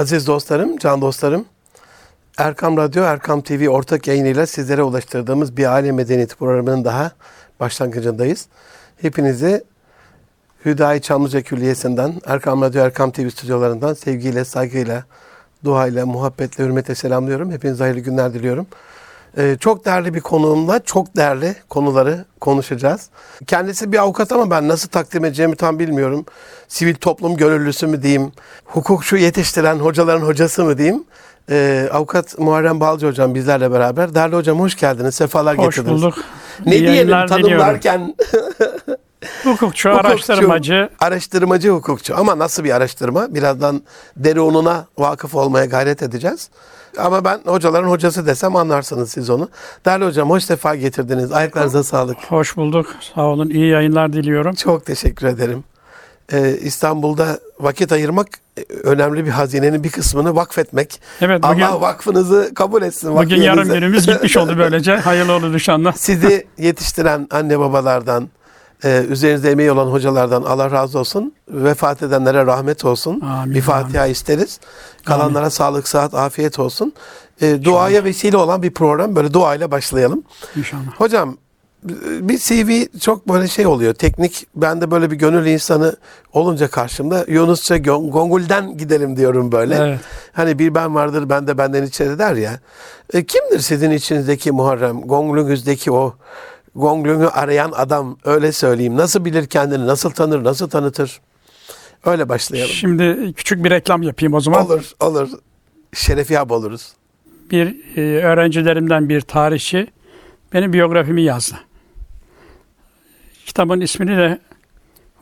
Aziz dostlarım, can dostlarım, Erkam Radyo, Erkam TV ortak yayınıyla sizlere ulaştırdığımız bir aile medeniyeti programının daha başlangıcındayız. Hepinizi Hüdayi Çamlıca Külliyesi'nden, Erkam Radyo, Erkam TV stüdyolarından sevgiyle, saygıyla, duayla, muhabbetle, hürmetle selamlıyorum. Hepinize hayırlı günler diliyorum. Ee, çok değerli bir konuğumla çok değerli konuları konuşacağız. Kendisi bir avukat ama ben nasıl takdim edeceğimi tam bilmiyorum. Sivil toplum gönüllüsü mü diyeyim, hukukçu yetiştiren hocaların hocası mı diyeyim. Ee, avukat Muharrem Balcı hocam bizlerle beraber. Değerli hocam hoş geldiniz, sefalar Hoş getirdiniz. bulduk. Ne İyi diyelim tanımlarken Hukukçu, Hukukçu, araştırmacı. Araştırmacı hukukçu. Ama nasıl bir araştırma? Birazdan derununa vakıf olmaya gayret edeceğiz. Ama ben hocaların hocası desem anlarsınız siz onu. Değerli hocam hoş sefa getirdiniz. Ayaklarınıza sağlık. Hoş bulduk. Sağ olun. İyi yayınlar diliyorum. Çok teşekkür ederim. Ee, İstanbul'da vakit ayırmak e, önemli bir hazinenin bir kısmını vakfetmek. Evet bugün, Allah vakfınızı kabul etsin. bugün yarım günümüz gitmiş oldu böylece. Hayırlı olur inşallah. Sizi yetiştiren anne babalardan, e, üzerinizde emeği olan hocalardan Allah razı olsun. Vefat edenlere rahmet olsun. Amin, bir Fatiha isteriz. Kalanlara sağlık, sıhhat, afiyet olsun. E, duaya vesile olan bir program. Böyle duayla başlayalım. İnşallah. Hocam bir CV çok böyle şey oluyor. Teknik. Ben de böyle bir gönül insanı olunca karşımda Yunusça Gon- Gongul'den gidelim diyorum böyle. Evet. Hani bir ben vardır ben de benden içeri der ya. E, kimdir sizin içinizdeki Muharrem? Gonglünüzdeki o Gonglünü arayan adam öyle söyleyeyim. Nasıl bilir kendini? Nasıl tanır? Nasıl tanıtır? Öyle başlayalım. Şimdi küçük bir reklam yapayım o zaman. Olur olur. Şerefi yap oluruz. Bir e, öğrencilerimden bir tarihçi benim biyografimi yazdı. Kitabın ismini de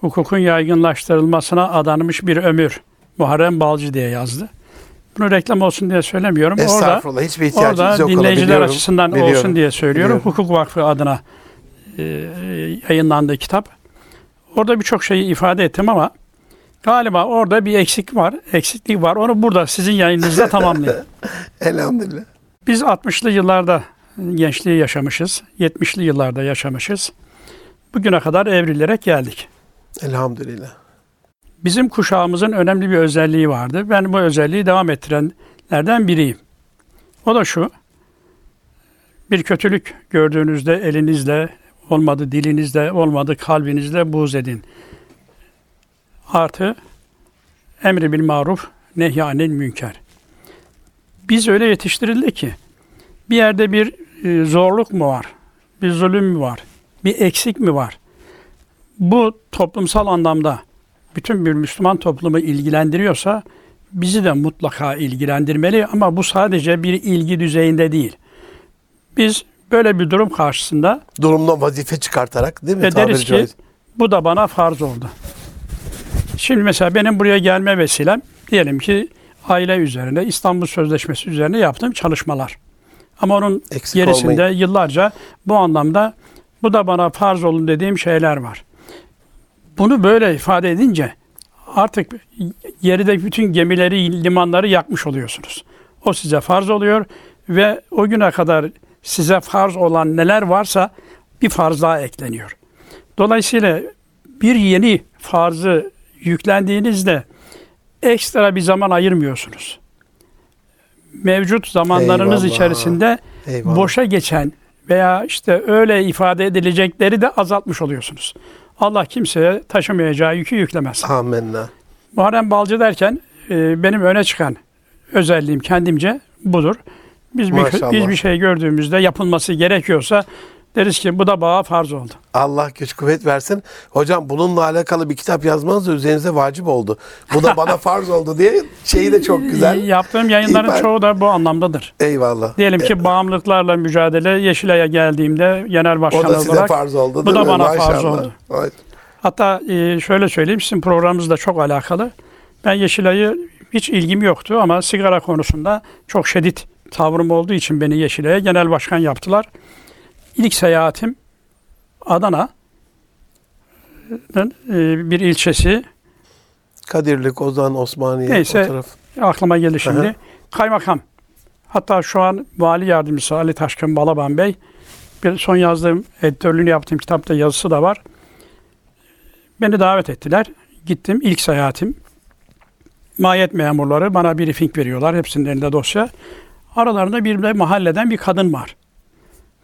hukukun yaygınlaştırılmasına adanmış bir ömür. Muharrem Balcı diye yazdı. Bunu reklam olsun diye söylemiyorum. Orada Estağfurullah. Hiçbir ihtiyacınız Orada yok ona, dinleyiciler açısından Biliyorum. olsun diye söylüyorum. Biliyorum. Hukuk Vakfı adına e, yayınlandı kitap. Orada birçok şeyi ifade ettim ama galiba orada bir eksik var, eksiklik var. Onu burada sizin yayınınızda tamamlayayım. Elhamdülillah. Biz 60'lı yıllarda gençliği yaşamışız, 70'li yıllarda yaşamışız. Bugüne kadar evrilerek geldik. Elhamdülillah. Bizim kuşağımızın önemli bir özelliği vardı. Ben bu özelliği devam ettirenlerden biriyim. O da şu. Bir kötülük gördüğünüzde elinizle olmadı, dilinizle olmadı, kalbinizle buğz edin. Artı emri bil maruf, nehyanil münker. Biz öyle yetiştirildik ki bir yerde bir e, zorluk mu var? Bir zulüm mü var? Bir eksik mi var? Bu toplumsal anlamda bütün bir Müslüman toplumu ilgilendiriyorsa bizi de mutlaka ilgilendirmeli ama bu sadece bir ilgi düzeyinde değil. Biz böyle bir durum karşısında Durumdan vazife çıkartarak değil mi? Tabiri deriz ki caiz. bu da bana farz oldu. Şimdi mesela benim buraya gelme vesilem diyelim ki aile üzerine İstanbul Sözleşmesi üzerine yaptığım çalışmalar. Ama onun Eksik gerisinde olmayın. yıllarca bu anlamda bu da bana farz olun dediğim şeyler var. Bunu böyle ifade edince artık geride bütün gemileri, limanları yakmış oluyorsunuz. O size farz oluyor ve o güne kadar size farz olan neler varsa bir farz daha ekleniyor. Dolayısıyla bir yeni farzı yüklendiğinizde ekstra bir zaman ayırmıyorsunuz. Mevcut zamanlarınız Eyvallah. içerisinde Eyvallah. boşa geçen veya işte öyle ifade edilecekleri de azaltmış oluyorsunuz. Allah kimseye taşımayacağı yükü yüklemez. Amenna. Muharrem Balcı derken e, benim öne çıkan özelliğim kendimce budur. Biz bir, biz bir şey gördüğümüzde yapılması gerekiyorsa deriz ki bu da bana farz oldu. Allah güç kuvvet versin. Hocam bununla alakalı bir kitap yazmanız da üzerinize vacip oldu. Bu da bana farz oldu diye şeyi de çok güzel. Yaptığım yayınların İhbar- çoğu da bu anlamdadır. Eyvallah. Diyelim ki bağımlılıklarla mücadele Yeşilay'a geldiğimde genel O başkan da size olarak farz oldu bu da mi? bana farz Maşallah. oldu. Vay. Hatta e, şöyle söyleyeyim sizin programınızla çok alakalı. Ben Yeşilay'ı hiç ilgim yoktu ama sigara konusunda çok şiddet tavrım olduğu için beni Yeşilay'a genel başkan yaptılar. İlk seyahatim Adana'nın e, bir ilçesi Kadirlik, Ozan, Osmaniye Neyse. o taraf. aklıma geldi şimdi. Aha. Kaymakam. Hatta şu an vali yardımcısı Ali Taşkın Balaban Bey bir son yazdığım editörlüğünü yaptığım kitapta yazısı da var. Beni davet ettiler. Gittim ilk seyahatim. Himayet memurları bana briefing veriyorlar. Hepsinin elinde dosya. Aralarında bir de mahalleden bir kadın var.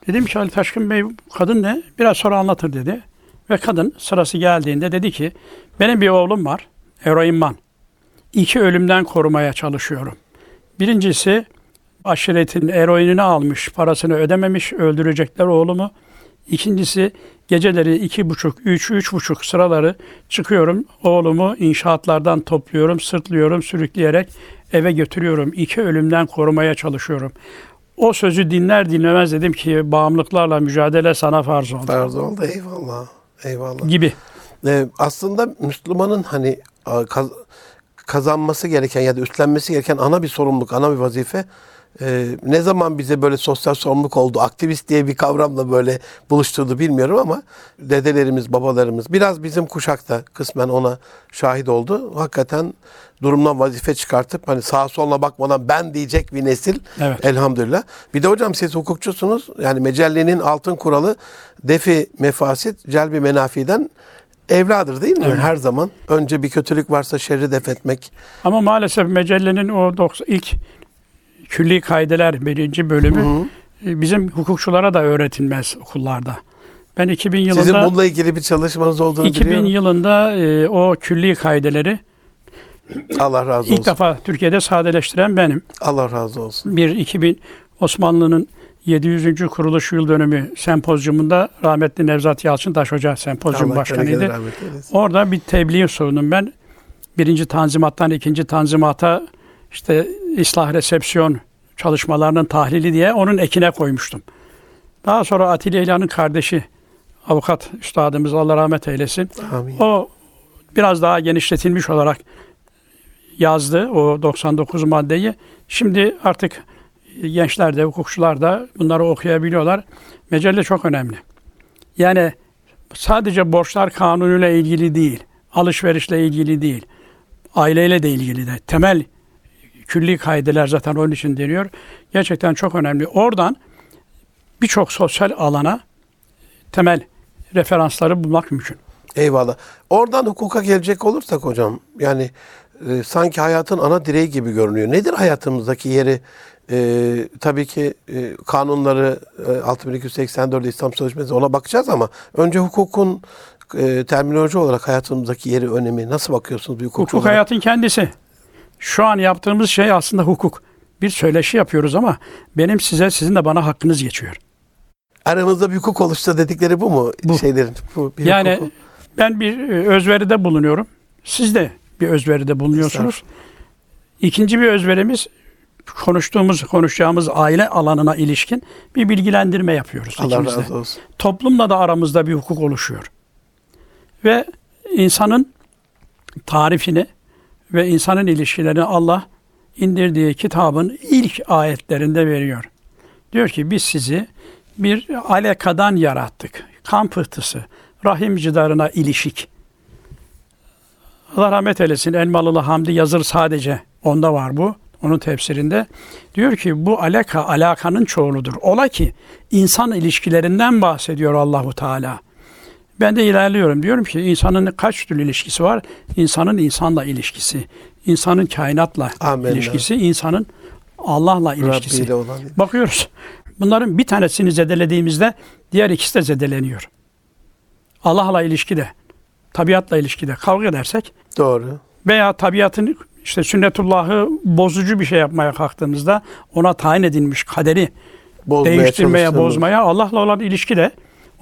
Dedim ki Ali Taşkın Bey kadın ne? Biraz sonra anlatır dedi. Ve kadın sırası geldiğinde dedi ki benim bir oğlum var. Eroinman. İki ölümden korumaya çalışıyorum. Birincisi aşiretin eroinini almış, parasını ödememiş, öldürecekler oğlumu. İkincisi geceleri iki buçuk, üç, üç buçuk sıraları çıkıyorum. Oğlumu inşaatlardan topluyorum, sırtlıyorum, sürükleyerek eve götürüyorum. İki ölümden korumaya çalışıyorum. O sözü dinler dinlemez dedim ki bağımlılıklarla mücadele sana farz oldu. Farz oldu. Eyvallah. Eyvallah. Gibi. Ee, aslında Müslümanın hani kazanması gereken ya da üstlenmesi gereken ana bir sorumluluk, ana bir vazife e, ne zaman bize böyle sosyal sorumluluk oldu, aktivist diye bir kavramla böyle buluşturdu bilmiyorum ama dedelerimiz, babalarımız biraz bizim kuşakta kısmen ona şahit oldu. Hakikaten durumdan vazife çıkartıp hani sağa soluna bakmadan ben diyecek bir nesil Evet. elhamdülillah. Bir de hocam siz hukukçusunuz. Yani mecellenin altın kuralı defi mefasit, celbi menafiden evladır değil mi? Evet. Her zaman. Önce bir kötülük varsa şerri def etmek. Ama maalesef mecellenin o 90 ilk külli kaideler birinci bölümü e, bizim hukukçulara da öğretilmez okullarda. Ben 2000 yılında Sizin bununla ilgili bir çalışmanız olduğunu 2000 biliyorum. yılında e, o külli kaideleri Allah razı ilk olsun. defa Türkiye'de sadeleştiren benim. Allah razı olsun. Bir 2000 Osmanlı'nın 700. kuruluş yıl dönümü sempozyumunda rahmetli Nevzat Yalçıntaş Hoca sempozyum Allah başkanıydı. Orada bir tebliğ sordum ben. Birinci tanzimattan ikinci tanzimata işte ıslah resepsiyon çalışmalarının tahlili diye onun ekine koymuştum. Daha sonra Atilla İlhan'ın kardeşi avukat üstadımız Allah rahmet eylesin. Amin. O biraz daha genişletilmiş olarak yazdı o 99 maddeyi. Şimdi artık gençler de hukukçular da bunları okuyabiliyorlar. Mecelle çok önemli. Yani sadece borçlar kanunuyla ilgili değil, alışverişle ilgili değil, aileyle de ilgili de. Temel külli kaideler zaten onun için deniyor. Gerçekten çok önemli. Oradan birçok sosyal alana temel referansları bulmak mümkün. Eyvallah. Oradan hukuka gelecek olursak hocam yani e, sanki hayatın ana direği gibi görünüyor. Nedir hayatımızdaki yeri? E, tabii ki e, kanunları e, 6284 İslam Sözleşmesi ona bakacağız ama önce hukukun e, terminoloji olarak hayatımızdaki yeri, önemi nasıl bakıyorsunuz bir hukukçu Hukuk olarak? hayatın kendisi. Şu an yaptığımız şey aslında hukuk. Bir söyleşi yapıyoruz ama benim size, sizin de bana hakkınız geçiyor. Aramızda bir hukuk oluştu dedikleri bu mu? Bu. Şeylerin, bu bir Yani hukuku. ben bir e, özveride bulunuyorum. Siz de bir özveride bulunuyorsunuz. İkinci bir özverimiz konuştuğumuz, konuşacağımız aile alanına ilişkin bir bilgilendirme yapıyoruz Allah ikimiz de. razı olsun. Toplumla da aramızda bir hukuk oluşuyor. Ve insanın tarifini ve insanın ilişkilerini Allah indirdiği kitabın ilk ayetlerinde veriyor. Diyor ki biz sizi bir alekadan yarattık. Kan pıhtısı, rahim cidarına ilişik. Allah rahmet eylesin. Elmalılı Hamdi yazır sadece. Onda var bu. Onun tefsirinde. Diyor ki bu alaka alakanın çoğuludur. Ola ki insan ilişkilerinden bahsediyor Allahu Teala. Ben de ilerliyorum. Diyorum ki insanın kaç türlü ilişkisi var? İnsanın insanla ilişkisi, insanın kainatla Amenna. ilişkisi, insanın Allah'la ilişkisi. Olan. Bakıyoruz. Bunların bir tanesini zedelediğimizde diğer ikisi de zedeleniyor. Allah'la ilişkide, tabiatla ilişkide kavga edersek Doğru. veya tabiatın işte sünnetullahı bozucu bir şey yapmaya kalktığımızda ona tayin edilmiş kaderi Bozmaya değiştirmeye, bozmaya Allah'la olan ilişki de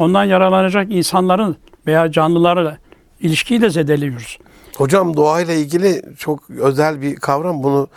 ondan yararlanacak insanların veya canlılarla ilişkiyi de zedeliyoruz. Hocam doğayla ilgili çok özel bir kavram. Bunu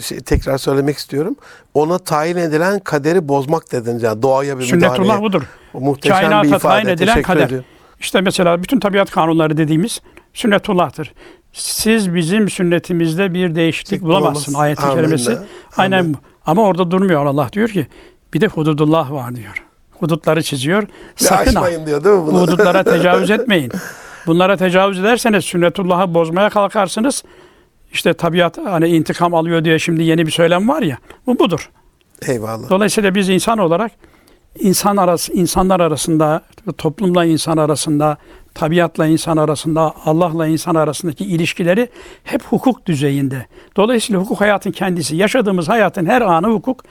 şey, tekrar söylemek istiyorum. Ona tayin edilen kaderi bozmak dediniz. Yani doğaya bir Sünnetullah müdahale. budur. O muhteşem bir Kainata ifade. tayin edilen Teşekkür kader. ediyorum. İşte mesela bütün tabiat kanunları dediğimiz sünnetullah'tır. Siz bizim sünnetimizde bir değişiklik bulamazsın. Bulamaz. Ayet-i kerimesi. Aynen bu. Ama orada durmuyor Allah diyor ki bir de hududullah var diyor. Hudutları çiziyor. Sakın ha, diyor değil mi bu bunu? hudutlara tecavüz etmeyin. Bunlara tecavüz ederseniz sünnetullah'ı bozmaya kalkarsınız. İşte tabiat hani intikam alıyor diye şimdi yeni bir söylem var ya. Bu budur. Eyvallah. Dolayısıyla biz insan olarak insan arası insanlar arasında, toplumla insan arasında, tabiatla insan arasında, Allah'la insan arasındaki ilişkileri hep hukuk düzeyinde. Dolayısıyla hukuk hayatın kendisi. Yaşadığımız hayatın her anı hukuk,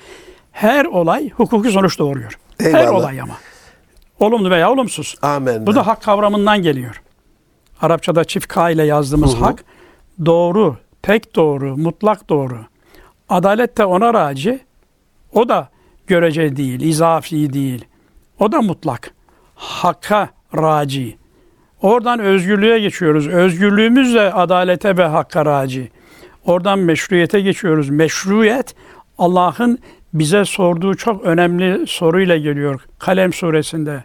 her olay hukuki sonuç doğuruyor. Her Eyvallah. olay ama. Olumlu veya olumsuz. Amen. Bu da hak kavramından geliyor. Arapçada çift K ile yazdığımız Hı hı. hak doğru, tek doğru, mutlak doğru. Adalet de ona raci. O da görece değil, izafi değil. O da mutlak. Hakka raci. Oradan özgürlüğe geçiyoruz. Özgürlüğümüz de adalete ve hakka raci. Oradan meşruiyete geçiyoruz. Meşruiyet Allah'ın bize sorduğu çok önemli soruyla geliyor. Kalem suresinde.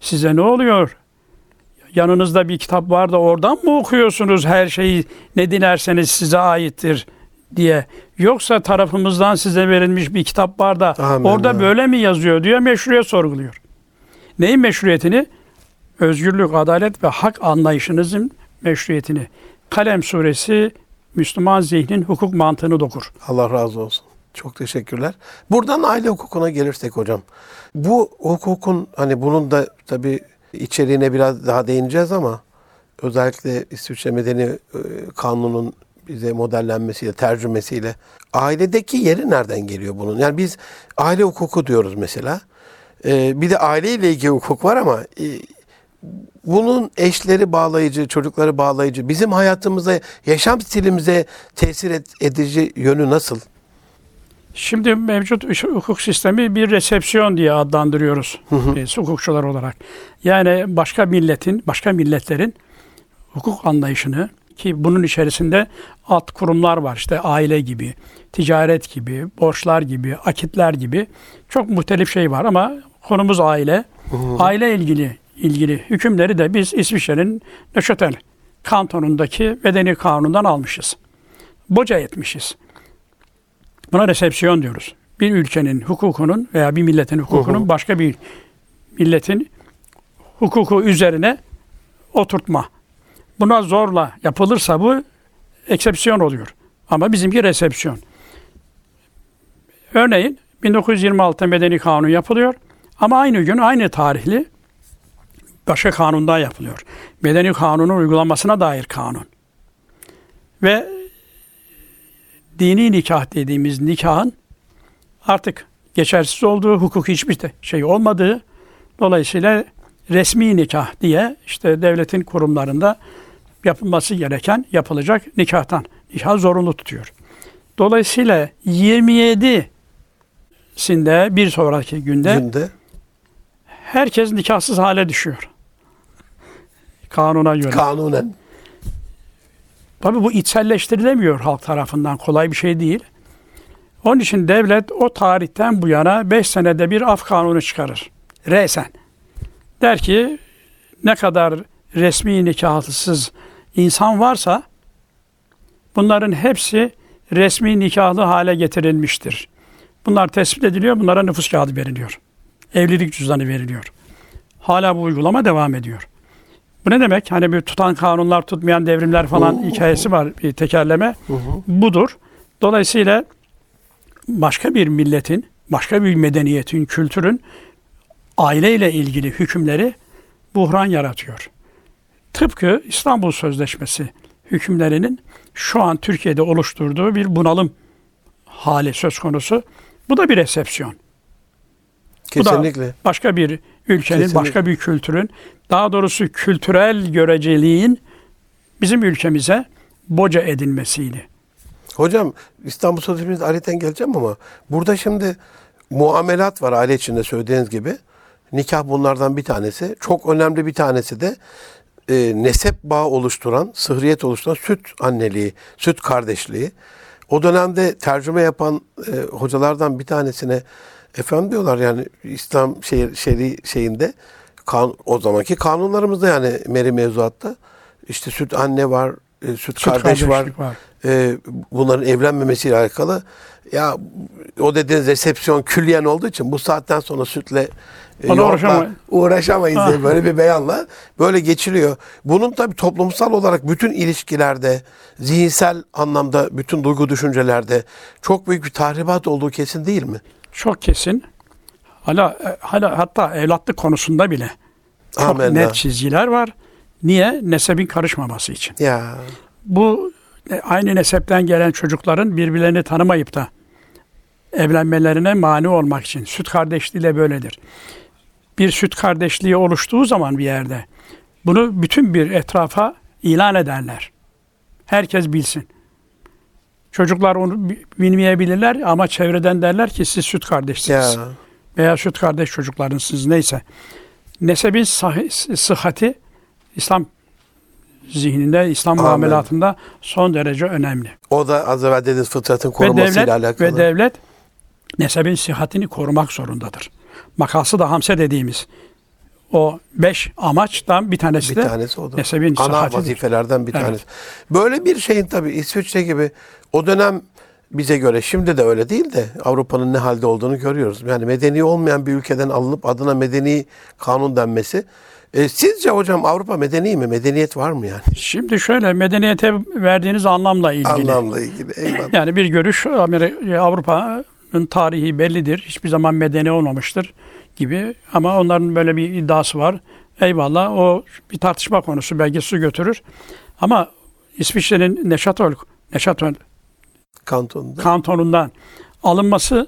Size ne oluyor? Yanınızda bir kitap var da oradan mı okuyorsunuz her şeyi ne dilerseniz size aittir diye. Yoksa tarafımızdan size verilmiş bir kitap var da Amin orada ya. böyle mi yazıyor diyor meşruiyet sorguluyor. Neyin meşruiyetini? Özgürlük, adalet ve hak anlayışınızın meşruiyetini. Kalem suresi Müslüman zihnin hukuk mantığını dokur. Allah razı olsun. Çok teşekkürler. Buradan aile hukukuna gelirsek hocam. Bu hukukun hani bunun da tabii içeriğine biraz daha değineceğiz ama özellikle İsviçre Medeni e, Kanunu'nun bize modellenmesiyle, tercümesiyle ailedeki yeri nereden geliyor bunun? Yani biz aile hukuku diyoruz mesela. E, bir de aileyle ilgili hukuk var ama e, bunun eşleri bağlayıcı, çocukları bağlayıcı, bizim hayatımıza, yaşam stilimize tesir edici yönü nasıl? Şimdi mevcut hukuk sistemi bir resepsiyon diye adlandırıyoruz biz hukukçular olarak. Yani başka milletin, başka milletlerin hukuk anlayışını ki bunun içerisinde alt kurumlar var. İşte aile gibi, ticaret gibi, borçlar gibi, akitler gibi çok muhtelif şey var ama konumuz aile. Aile ilgili ilgili hükümleri de biz İsviçre'nin Neuchâtel kantonundaki medeni kanundan almışız. Boca etmişiz. Buna resepsiyon diyoruz. Bir ülkenin hukukunun veya bir milletin hukukunun başka bir milletin hukuku üzerine oturtma. Buna zorla yapılırsa bu eksepsiyon oluyor. Ama bizimki resepsiyon. Örneğin 1926'da Medeni Kanun yapılıyor ama aynı gün aynı tarihli başka kanun daha yapılıyor. Medeni Kanun'un uygulanmasına dair kanun. Ve dini nikah dediğimiz nikahın artık geçersiz olduğu, hukuk hiçbir şey olmadığı dolayısıyla resmi nikah diye işte devletin kurumlarında yapılması gereken yapılacak nikahtan nikah zorunlu tutuyor. Dolayısıyla 27'sinde bir sonraki günde Günde herkes nikahsız hale düşüyor. Kanuna göre. kanunen. Tabii bu içselleştirilemiyor halk tarafından. Kolay bir şey değil. Onun için devlet o tarihten bu yana 5 senede bir af kanunu çıkarır. Resen. Der ki ne kadar resmi nikahsız insan varsa bunların hepsi resmi nikahlı hale getirilmiştir. Bunlar tespit ediliyor, bunlara nüfus kağıdı veriliyor. Evlilik cüzdanı veriliyor. Hala bu uygulama devam ediyor. Bu ne demek? Hani bir tutan kanunlar tutmayan devrimler falan hikayesi var bir tekerleme. Budur. Dolayısıyla başka bir milletin, başka bir medeniyetin, kültürün aileyle ilgili hükümleri buhran yaratıyor. Tıpkı İstanbul Sözleşmesi hükümlerinin şu an Türkiye'de oluşturduğu bir bunalım hali söz konusu. Bu da bir resepsiyon. Bu da Kesinlikle. başka bir ülkenin, Kesinlikle. başka bir kültürün, daha doğrusu kültürel göreceliğin bizim ülkemize boca edilmesiydi. Hocam İstanbul Sözleşmesi'ne aileten geleceğim ama burada şimdi muamelat var aile içinde söylediğiniz gibi. Nikah bunlardan bir tanesi. Çok önemli bir tanesi de e, nesep bağı oluşturan, sıhriyet oluşturan süt anneliği, süt kardeşliği. O dönemde tercüme yapan e, hocalardan bir tanesine efendim diyorlar yani İslam şehir, şeri şeyinde kan, o zamanki kanunlarımızda yani meri mevzuatta işte süt anne var, e, süt, Süt kardeş var, var. e, bunların evlenmemesiyle alakalı. Ya o dediğiniz resepsiyon külliyen olduğu için bu saatten sonra sütle e, yoğurtla uğraşamayız. uğraşamayız diye Ah. böyle bir beyanla böyle geçiliyor. Bunun tabii toplumsal olarak bütün ilişkilerde, zihinsel anlamda bütün duygu düşüncelerde çok büyük bir tahribat olduğu kesin değil mi? Çok kesin. hala e, hala hatta evlatlık konusunda bile çok Amenna. net çizgiler var. Niye? Nesebin karışmaması için. Ya Bu e, aynı nesepten gelen çocukların birbirlerini tanımayıp da evlenmelerine mani olmak için. Süt kardeşliği de böyledir. Bir süt kardeşliği oluştuğu zaman bir yerde bunu bütün bir etrafa ilan ederler. Herkes bilsin. Çocuklar onu bi- bilmeyebilirler ama çevreden derler ki siz süt kardeşsiniz. ya Veya süt kardeş çocuklarınız neyse. Nesebin sah- sıhhati İslam zihninde, İslam Amin. muamelatında son derece önemli. o da az evvel dediğiniz fıtratın Ve korunmasıyla devlet, alakalı. ve devlet nesebin sıhhatini korumak zorundadır. Makası da hamse dediğimiz o beş amaçtan bir tanesi bir de tanesi o da. nesebin Ana sıhhatidir. vazifelerden bir Evet. tanesi. Böyle bir şeyin tabii İsviçre gibi o dönem bize göre şimdi de öyle değil de Avrupa'nın ne halde olduğunu görüyoruz. Yani medeni olmayan bir ülkeden alınıp adına medeni kanun denmesi. E, sizce hocam Avrupa medeni mi? Medeniyet var mı yani? Şimdi şöyle medeniyete verdiğiniz anlamla ilgili. Anlamla ilgili. Eyvallah. Yani bir görüş Amerika, Avrupa'nın tarihi bellidir. Hiçbir zaman medeni olmamıştır gibi. Ama onların böyle bir iddiası var. Eyvallah o bir tartışma konusu belki su götürür. Ama İsviçre'nin Neşatol, Neşatol Kantonda. kantonundan alınması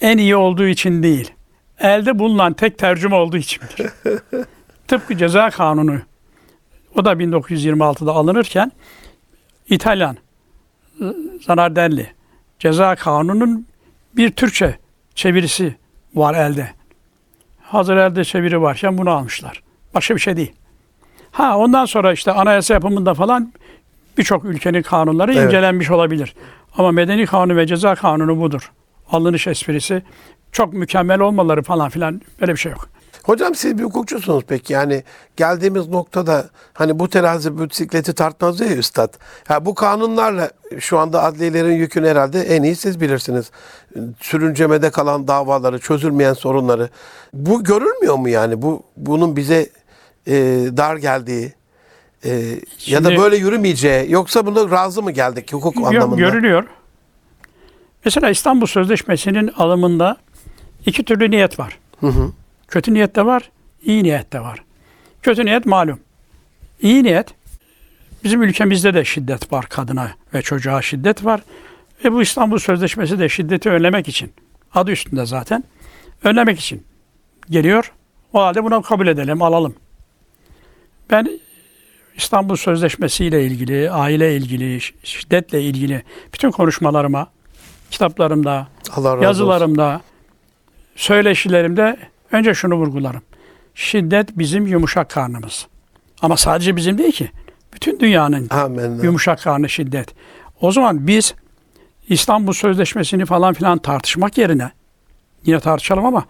en iyi olduğu için değil. Elde bulunan tek tercüme olduğu içindir. Tıpkı ceza kanunu o da 1926'da alınırken İtalyan ıı, Zanardelli ceza kanunun bir Türkçe çevirisi var elde. Hazır elde çeviri varken bunu almışlar. Başka bir şey değil. Ha ondan sonra işte anayasa yapımında falan birçok ülkenin kanunları Evet. incelenmiş olabilir. Ama medeni kanunu ve ceza kanunu budur. Alınış esprisi çok mükemmel olmaları falan filan böyle bir şey yok. Hocam siz bir hukukçusunuz peki yani geldiğimiz noktada hani bu terazi bisikleti tartmaz ya üstad. Ha, bu kanunlarla şu anda adliyelerin yükünü herhalde en iyi siz bilirsiniz. Sürüncemede kalan davaları, çözülmeyen sorunları. Bu görülmüyor mu yani? Bu bunun bize e, dar geldiği e, ya da Şimdi- böyle yürümeyeceği yoksa buna razı mı geldik hukuk Yok, anlamında? görülüyor. Mesela İstanbul Sözleşmesi'nin alımında iki türlü niyet var. Hı hı. Kötü niyet de var, iyi niyet de var. Kötü niyet malum. İyi niyet, bizim ülkemizde de şiddet var kadına ve çocuğa şiddet var. Ve bu İstanbul Sözleşmesi de şiddeti önlemek için, adı üstünde zaten, önlemek için geliyor. O halde bunu kabul edelim, alalım. Ben İstanbul Sözleşmesi ile ilgili, aile ilgili, şiddetle ilgili bütün konuşmalarıma, kitaplarımda, Allah razı olsun. yazılarımda, söyleşilerimde önce şunu vurgularım. Şiddet bizim yumuşak karnımız. Ama sadece bizim değil ki. Bütün dünyanın Amin. yumuşak karnı şiddet. O zaman biz İstanbul Sözleşmesi'ni falan filan tartışmak yerine yine tartışalım ama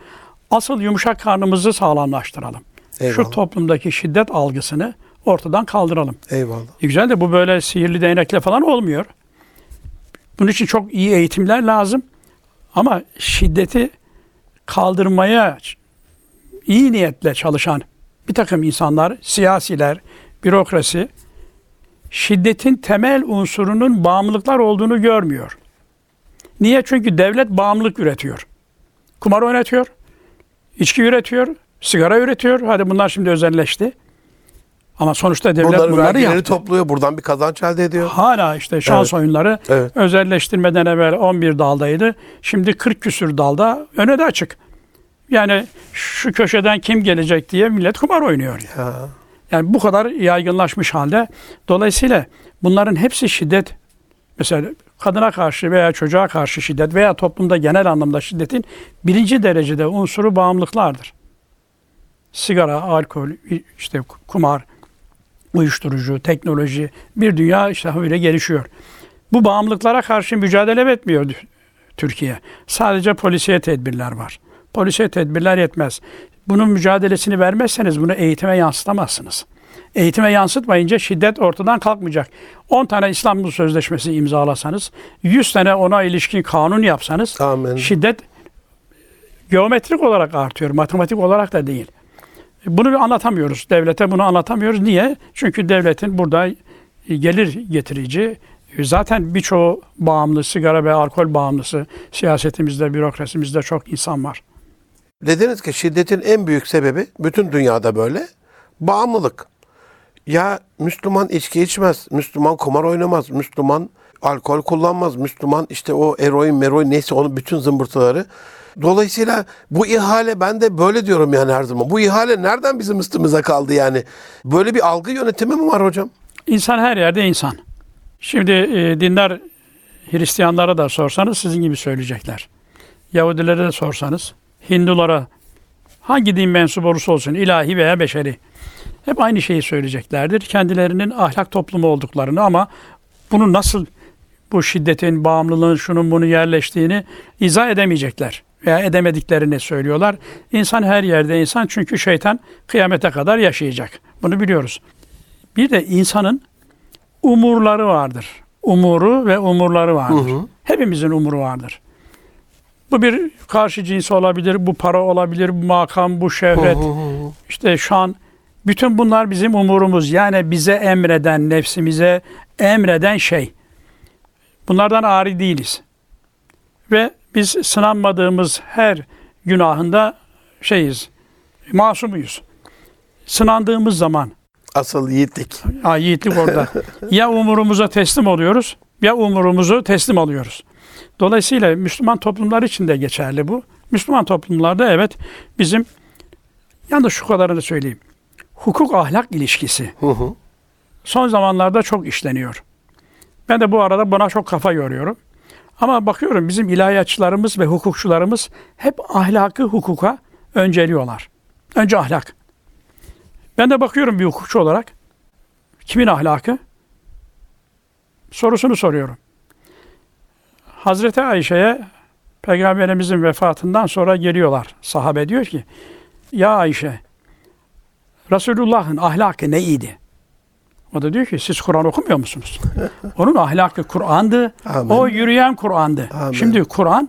asıl yumuşak karnımızı sağlamlaştıralım. Eyvallah. Şu toplumdaki şiddet algısını ortadan kaldıralım. Eyvallah. E güzel de bu böyle sihirli değnekle falan olmuyor. Bunun için çok iyi eğitimler lazım. Ama şiddeti kaldırmaya iyi niyetle çalışan bir takım insanlar, siyasiler, bürokrasi şiddetin temel unsurunun bağımlılıklar olduğunu görmüyor. Niye? Çünkü devlet bağımlılık üretiyor. Kumar oynatıyor, içki üretiyor, sigara üretiyor. Hadi bunlar şimdi özelleşti. Ama sonuçta devlet Bunları bunları yaptı. topluyor. Buradan bir kazanç elde ediyor. Hala işte şans oyunları Evet. özelleştirmeden evvel 11 daldaydı. Şimdi 40 küsür dalda öne de açık. Yani şu köşeden kim gelecek diye millet kumar oynuyor. Yani. Yani bu kadar yaygınlaşmış halde. Dolayısıyla bunların hepsi şiddet. Mesela kadına karşı veya çocuğa karşı şiddet veya toplumda genel anlamda şiddetin birinci derecede unsuru bağımlılıklardır. Sigara, alkol, işte kumar, uyuşturucu, teknoloji, bir dünya işte böyle gelişiyor. Bu bağımlılıklara karşı mücadele etmiyor Türkiye. Sadece polisiye tedbirler var. Polisiye tedbirler yetmez. Bunun mücadelesini vermezseniz bunu eğitime yansıtamazsınız. Eğitime yansıtmayınca şiddet ortadan kalkmayacak. 10 tane İstanbul Sözleşmesi imzalasanız, 100 tane ona ilişkin kanun yapsanız Amin. şiddet geometrik olarak artıyor, matematik olarak da değil. Bunu anlatamıyoruz. Devlete bunu anlatamıyoruz. Niye? Çünkü devletin burada gelir getirici zaten birçoğu bağımlı, sigara ve alkol bağımlısı siyasetimizde, bürokrasimizde çok insan var. Dediniz ki şiddetin en büyük sebebi bütün dünyada böyle bağımlılık. Ya Müslüman içki içmez, Müslüman kumar oynamaz, Müslüman alkol kullanmaz, Müslüman işte o eroin, meroin neyse onun bütün zımbırtıları. Dolayısıyla bu ihale ben de böyle diyorum yani her zaman. Bu ihale nereden bizim üstümüze kaldı yani? Böyle bir algı yönetimi mi var hocam? İnsan her yerde insan. Şimdi e, dindar Hristiyanlara da sorsanız sizin gibi söyleyecekler. Yahudilere de sorsanız, Hindulara, hangi din mensubu olursa olsun, ilahi veya beşeri, hep aynı şeyi söyleyeceklerdir. Kendilerinin ahlak toplumu olduklarını ama bunu nasıl bu şiddetin, bağımlılığın, şunun bunu yerleştiğini izah edemeyecekler veya edemediklerini söylüyorlar. İnsan her yerde insan çünkü şeytan kıyamete kadar yaşayacak. Bunu biliyoruz. Bir de insanın umurları vardır. Umuru ve umurları vardır. Hepimizin umuru vardır. Bu bir karşı cins olabilir, bu para olabilir, bu makam, bu şöhret, işte şan. Bütün bunlar bizim umurumuz. Yani bize emreden, nefsimize emreden şey. Bunlardan ari değiliz. Ve biz sınanmadığımız her günahında şeyiz, masumuyuz. Sınandığımız zaman Asıl yiğitlik. Ha, yiğitlik orada. ya umurumuza teslim oluyoruz ya umurumuzu teslim alıyoruz. Dolayısıyla Müslüman toplumlar için de geçerli bu. Müslüman toplumlarda evet bizim yalnız şu kadarını söyleyeyim. Hukuk ahlak ilişkisi Hı hı. son zamanlarda çok işleniyor. Ben de bu arada buna çok kafa yoruyorum. Ama bakıyorum bizim ilahiyatçılarımız ve hukukçularımız hep ahlakı hukuka önceliyorlar. Önce ahlak. Ben de bakıyorum bir hukukçu olarak. Kimin ahlakı? Sorusunu soruyorum. Hazreti Ayşe'ye Peygamberimizin vefatından sonra geliyorlar. Sahabe diyor ki, Ya Ayşe, Resulullah'ın ahlakı neydi? O da diyor ki siz Kur'an okumuyor musunuz? Onun ahlakı Kur'an'dı. Amin. O yürüyen Kur'an'dı. Amin. Şimdi Kur'an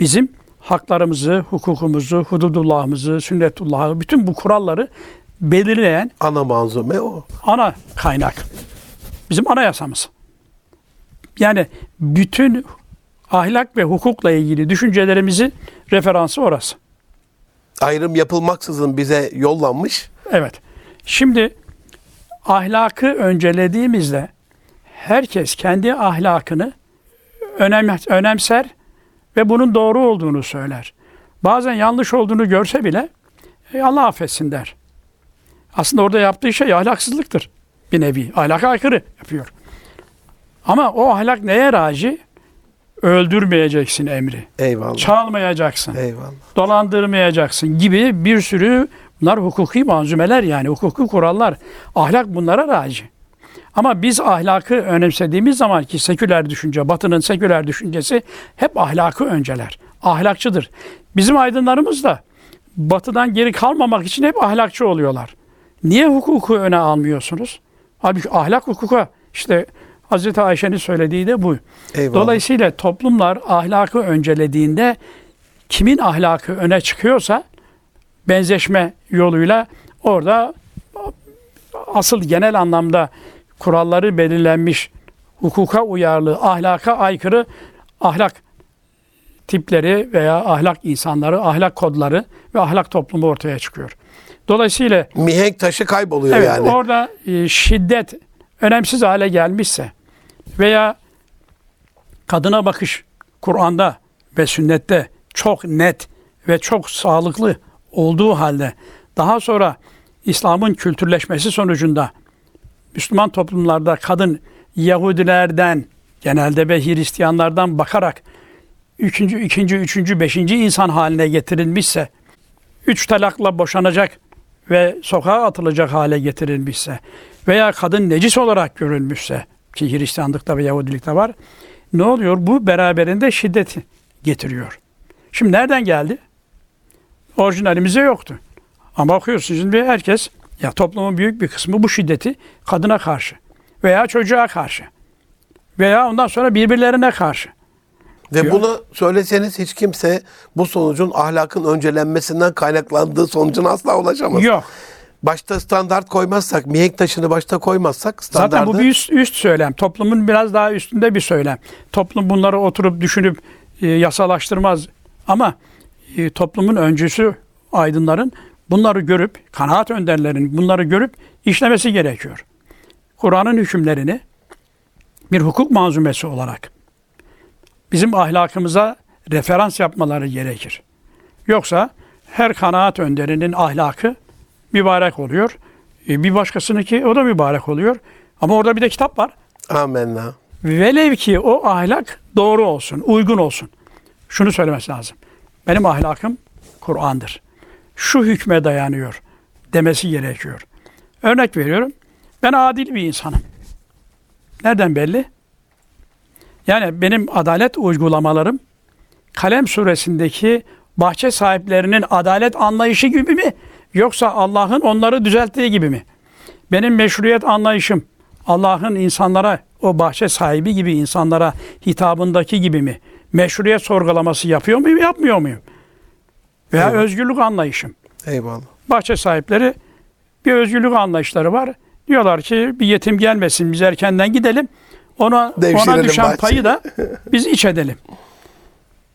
bizim haklarımızı, hukukumuzu, hududullahımızı, sünnetullahı, bütün bu kuralları belirleyen Ana manzume o. ana kaynak. Bizim anayasamız. Yani bütün ahlak ve hukukla ilgili düşüncelerimizi referansı orası. Ayrım yapılmaksızın bize yollanmış. Evet. Şimdi ahlakı öncelediğimizde herkes kendi ahlakını önem, önemser ve bunun doğru olduğunu söyler. Bazen yanlış olduğunu görse bile "E, Allah affetsin der. Aslında orada yaptığı şey ahlaksızlıktır. Bir nevi. Ahlaka aykırı yapıyor. Ama o ahlak neye raci? Öldürmeyeceksin emri. Eyvallah. Çalmayacaksın Eyvallah. dolandırmayacaksın gibi bir sürü bunlar hukuki manzumeler yani hukuki kurallar. Ahlak bunlara raci. Ama biz ahlakı önemsediğimiz zaman ki seküler düşünce, batının seküler düşüncesi hep ahlakı önceler. Ahlakçıdır. Bizim aydınlarımız da batıdan geri kalmamak için hep ahlakçı oluyorlar. Niye hukuku öne almıyorsunuz? Halbuki ahlak hukuka işte Hazreti Ayşe'nin söylediği de bu. Eyvallah. Dolayısıyla toplumlar ahlakı öncelediğinde kimin ahlakı öne çıkıyorsa benzeşme yoluyla orada asıl genel anlamda kuralları belirlenmiş hukuka uyarlı, ahlaka aykırı ahlak tipleri veya ahlak insanları, ahlak kodları ve ahlak toplumu ortaya çıkıyor. Dolayısıyla Mihenk taşı kayboluyor Evet, yani. orada e, şiddet önemsiz hale gelmişse veya kadına bakış Kur'an'da ve sünnette çok net ve çok sağlıklı olduğu halde daha sonra İslam'ın kültürleşmesi sonucunda Müslüman toplumlarda kadın Yahudilerden genelde ve Hristiyanlardan bakarak üçüncü, ikinci, üçüncü, beşinci insan haline getirilmişse üç talakla boşanacak ve sokağa atılacak hale getirilmişse veya kadın necis olarak görülmüşse ki Hristiyanlıkta ve Yahudilikte var ne oluyor? Bu beraberinde şiddeti getiriyor. Şimdi nereden geldi? Orijinalimizde yoktu. Ama bakıyorsunuz şimdi herkes ya toplumun büyük bir kısmı bu şiddeti kadına karşı veya çocuğa karşı veya ondan sonra birbirlerine karşı. Ve diyor. bunu söyleseniz hiç kimse bu sonucun ahlakın öncelenmesinden kaynaklandığı sonucuna asla ulaşamaz. Yok. Başta standart koymazsak, mihenk taşını başta koymazsak standardı... Zaten bu bir üst, üst söylem. Toplumun biraz daha üstünde bir söylem. Toplum bunları oturup düşünüp e, yasalaştırmaz. Ama e, toplumun öncüsü aydınların bunları görüp, kanaat önderlerin bunları görüp işlemesi gerekiyor. Kur'an'ın hükümlerini bir hukuk manzumesi olarak bizim ahlakımıza referans yapmaları gerekir. Yoksa her kanaat önderinin ahlakı mübarek oluyor. E, bir başkasınınki o da mübarek oluyor. Ama orada bir de kitap var. Amenna. Velev ki o ahlak doğru olsun, uygun olsun. Şunu söylemesi lazım. Benim ahlakım Kur'an'dır. Şu hükme dayanıyor demesi gerekiyor. Örnek veriyorum. Ben adil bir insanım. Nereden belli? Yani benim adalet uygulamalarım Kalem suresindeki bahçe sahiplerinin adalet anlayışı gibi mi? Yoksa Allah'ın onları düzelttiği gibi mi? Benim meşruiyet anlayışım Allah'ın insanlara o bahçe sahibi gibi insanlara hitabındaki gibi mi? Meşruiyet sorgulaması yapıyor muyum, yapmıyor muyum? Veya Evet. özgürlük anlayışım. Eyvallah. Bahçe sahipleri bir özgürlük anlayışları var. Diyorlar ki bir yetim gelmesin biz erkenden gidelim. Ona ona düşen bahçeyi. payı da biz iç edelim.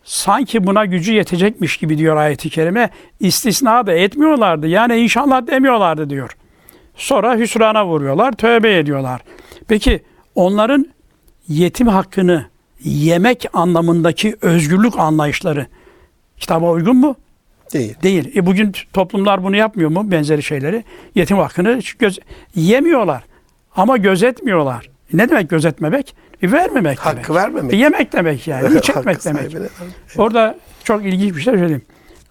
Sanki buna gücü yetecekmiş gibi diyor ayeti kerime. İstisna da etmiyorlardı. Yani inşallah demiyorlardı diyor. Sonra hüsrana vuruyorlar, tövbe ediyorlar. Peki onların yetim hakkını yemek anlamındaki özgürlük anlayışları kitaba uygun mu? Değil. Değil. E bugün toplumlar bunu yapmıyor mu? Benzeri şeyleri. Yetim hakkını göz, yemiyorlar. Ama gözetmiyorlar. Ne demek gözetmemek? E vermemek Hakkı demek. vermemek. E yemek demek yani. Hiç etmek demek. sahibine. Orada çok ilginç bir şey söyleyeyim.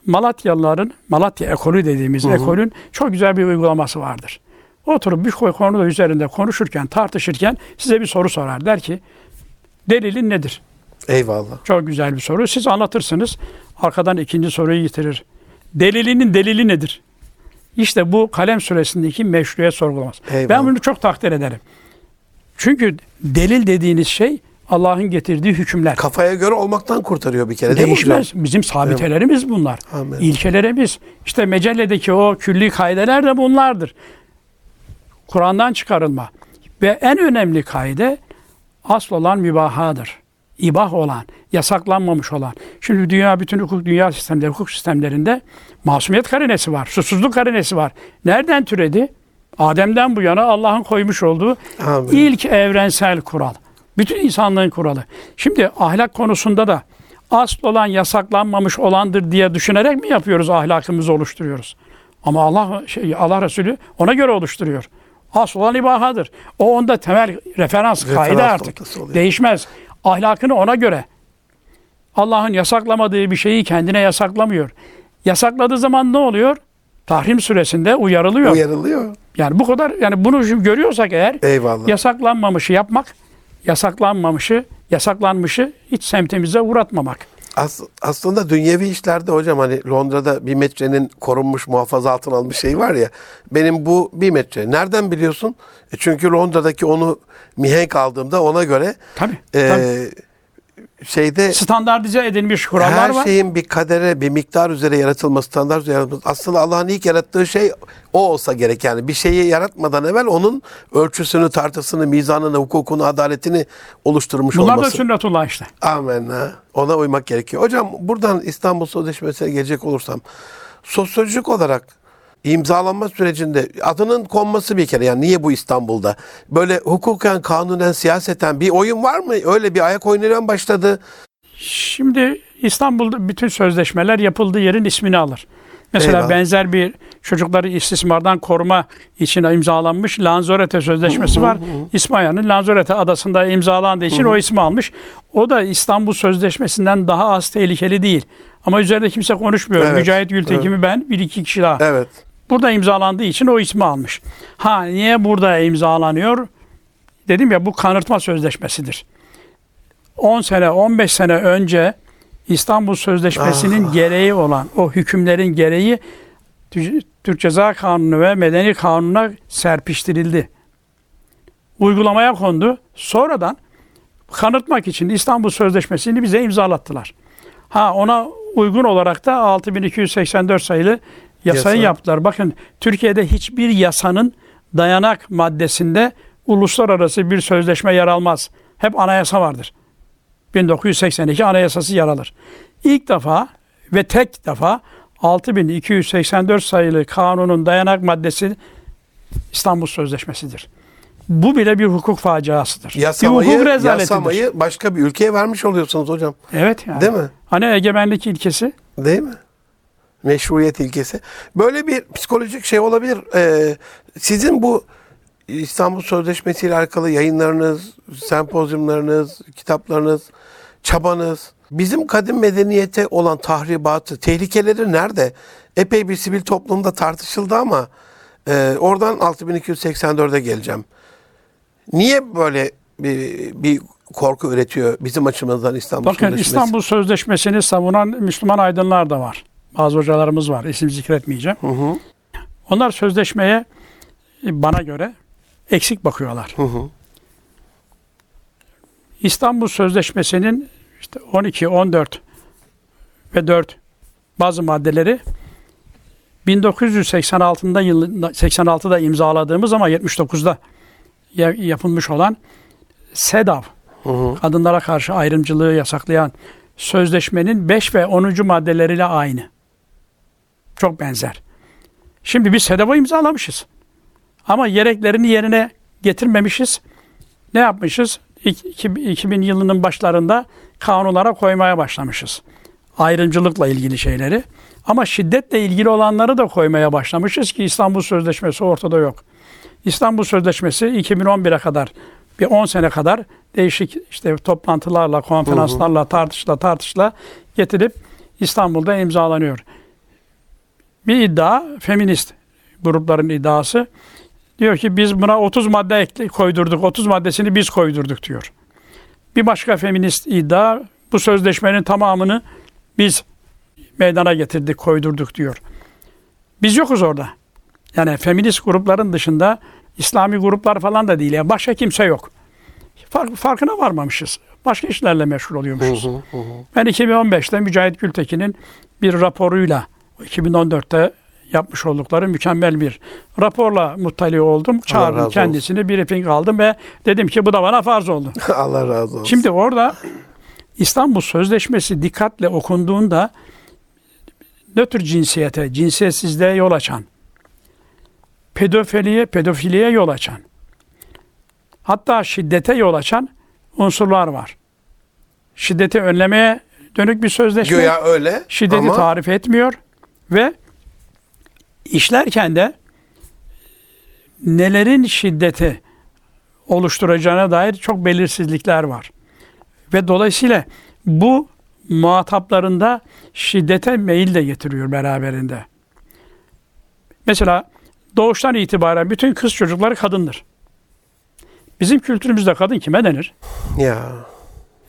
Malatyalıların, Malatya ekolü dediğimiz ekolün çok güzel bir uygulaması vardır. Oturup bir konuda üzerinde konuşurken, tartışırken size bir soru sorar. Der ki, delilin nedir? Eyvallah. Çok güzel bir soru. Siz anlatırsınız. Arkadan ikinci soruyu getirir. Delilinin delili nedir? İşte bu kalem süresindeki meşruiyet sorgulaması. Eyvallah. Ben bunu çok takdir ederim. Çünkü delil dediğiniz şey Allah'ın getirdiği hükümler. Kafaya göre olmaktan kurtarıyor bir kere değil mi? Değişmez. Bizim sabitelerimiz bunlar. Amin. İlkelerimiz. İşte mecelledeki o külli kaideler de bunlardır. Kur'an'dan çıkarılma. Ve en önemli kaide asıl olan mübahadır. İbah olan, yasaklanmamış olan. Şimdi dünya, bütün hukuk dünya sistemleri, hukuk sistemlerinde masumiyet karinesi var, susuzluk karinesi var. Nereden türedi? Adem'den bu yana Allah'ın koymuş olduğu Amin. ilk evrensel kural. Bütün insanlığın kuralı. Şimdi ahlak konusunda da asıl olan yasaklanmamış olandır diye düşünerek mi yapıyoruz ahlakımızı oluşturuyoruz? Ama Allah şey, Allah Resulü ona göre oluşturuyor. Asıl olan ibahadır. O onda temel referans, Referans kaide artık. Değişmez. Ahlakını ona göre. Allah'ın yasaklamadığı bir şeyi kendine yasaklamıyor. Yasakladığı zaman ne oluyor? Tahrim süresinde uyarılıyor. Uyarılıyor. Yani bu kadar yani bunu şimdi görüyorsak eğer Eyvallah. yasaklanmamışı yapmak, yasaklanmamışı, yasaklanmışı hiç semtimize uğratmamak. As- aslında dünyevi işlerde hocam hani Londra'da bir metrenin korunmuş muhafaza altına almış şey var ya. Benim bu bir metre. Nereden biliyorsun? E çünkü Londra'daki onu mihenk aldığımda ona göre Tabii. e, tabii. Şeyde Standartize edilmiş kurallar her var. şeyin bir kadere, bir miktar üzere yaratılması, standart üzere yaratılması. Aslında Allah'ın ilk yarattığı şey o olsa gerek yani. Bir şeyi yaratmadan evvel onun ölçüsünü, tartısını, mizanını, hukukunu, adaletini oluşturmuş Bunlar da olması. sünnetullah işte. Amenna. Ona uymak gerekiyor. Hocam buradan İstanbul Sözleşmesi'ne gelecek olursam sosyolojik olarak imzalanma sürecinde adının konması bir kere yani niye bu İstanbul'da? Böyle hukuken, kanunen, siyaseten bir oyun var mı? Öyle bir ayak oyunuyla başladı. Şimdi İstanbul'da bütün sözleşmeler yapıldığı yerin ismini alır. Mesela Eyvallah. benzer bir çocukları istismardan koruma için imzalanmış Lanzarote Sözleşmesi var. İspanya'nın Lanzarote adasında imzalandığı için o ismi almış. O da İstanbul Sözleşmesi'nden daha az tehlikeli değil. Ama üzerinde kimse konuşmuyor. Evet, Mücahit Gültekin'i ben, bir iki kişi daha. Evet. Burada imzalandığı için o ismi almış. Ha niye burada imzalanıyor? Dedim ya bu kanırtma sözleşmesidir. 10 sene, 15 sene önce İstanbul Sözleşmesi'nin gereği olan o hükümlerin gereği Tü- Türk Ceza Kanunu ve Medeni Kanunu'na serpiştirildi. Uygulamaya kondu. Sonradan kanıtmak için İstanbul Sözleşmesi'ni bize imzalattılar. Ha ona uygun olarak da 6284 sayılı yasayı Yasa. yaptılar. Bakın Türkiye'de hiçbir yasanın dayanak maddesinde uluslararası bir sözleşme yer almaz. Hep anayasa vardır. 1982 anayasası yer alır. İlk defa ve tek defa 6284 sayılı kanunun dayanak maddesi İstanbul Sözleşmesi'dir. Bu bile bir hukuk faciasıdır. bir Yasamayı, hukuk rezaletidir. yasamayı başka bir ülkeye vermiş oluyorsunuz hocam. Evet yani. Değil mi? Hani egemenlik ilkesi Değil mi? Meşruiyet ilkesi. Böyle bir psikolojik şey olabilir. Ee, sizin bu İstanbul Sözleşmesi ile alakalı yayınlarınız, sempozyumlarınız, kitaplarınız, çabanız, bizim kadim medeniyete olan tahribatı, tehlikeleri nerede? Epey bir sivil toplumda tartışıldı ama e, oradan 6284'e geleceğim. Niye böyle bir, bir korku üretiyor bizim açımızdan İstanbul Bakın Sözleşmesi? İstanbul Sözleşmesi'ni savunan Müslüman aydınlar da var. Bazı hocalarımız var. İsim zikretmeyeceğim. Hı hı, Onlar sözleşmeye e, bana göre eksik bakıyorlar. hı hı. İstanbul Sözleşmesi'nin işte 12, 14 ve 4 bazı maddeleri 1986'da yılında 86'da imzaladığımız ama 79'da ya- yapılmış olan SEDAV Hı hı. kadınlara karşı ayrımcılığı yasaklayan sözleşmenin 5 ve 10. maddeleriyle aynı. Çok benzer. Şimdi biz SEDAV'ı imzalamışız. Ama gereklerini yerine getirmemişiz. Ne yapmışız? İk- iki- 2000 yılının başlarında kanunlara koymaya başlamışız. Ayrımcılıkla ilgili şeyleri. Ama şiddetle ilgili olanları da koymaya başlamışız ki İstanbul Sözleşmesi ortada yok. İstanbul Sözleşmesi 2011'e kadar bir 10 sene kadar değişik işte toplantılarla, konferanslarla, tartışla tartışla getirip İstanbul'da imzalanıyor. Bir iddia, feminist grupların iddiası. Diyor ki biz buna 30 madde ekle, koydurduk, 30 maddesini biz koydurduk diyor. Bir başka feminist iddia, bu sözleşmenin tamamını biz meydana getirdik, koydurduk diyor. Biz yokuz orada. Yani feminist grupların dışında İslami gruplar falan da değil. Yani başka kimse yok. Fark, farkına varmamışız. Başka işlerle meşgul oluyormuşuz. Ben 2015'te Mücahit Gültekin'in bir raporuyla 2014'te yapmış oldukları mükemmel bir raporla muttali oldum. Çağırdım olsun. kendisini, briefing aldım ve dedim ki bu da bana farz oldu. Allah razı olsun. Şimdi orada İstanbul Sözleşmesi dikkatle okunduğunda nötr cinsiyete, cinsiyetsizliğe yol açan, pedofiliye, pedofiliye yol açan, hatta şiddete yol açan unsurlar var. Şiddeti önlemeye dönük bir sözleşme. Göya öyle şiddeti ama tarif etmiyor ve işlerken de nelerin şiddeti oluşturacağına dair çok belirsizlikler var. Ve dolayısıyla bu muhataplarında şiddete meyil de getiriyor beraberinde. Mesela doğuştan itibaren bütün kız çocukları kadındır. Bizim kültürümüzde kadın kime denir? ya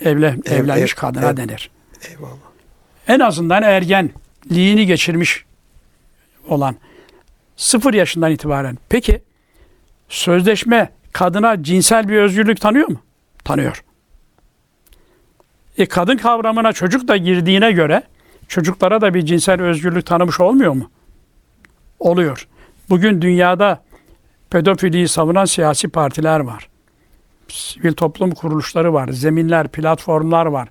Evle, Ev- evlenmiş ev- kadına ev- denir. eyvallah. en azından ergenliğini geçirmiş olan sıfır yaşından itibaren. Peki sözleşme kadına cinsel bir özgürlük tanıyor mu? Tanıyor. E kadın kavramına çocuk da girdiğine göre çocuklara da bir cinsel özgürlük tanımış olmuyor mu? Oluyor. Bugün dünyada pedofiliyi savunan siyasi partiler var. Sivil toplum kuruluşları var. Zeminler, platformlar var.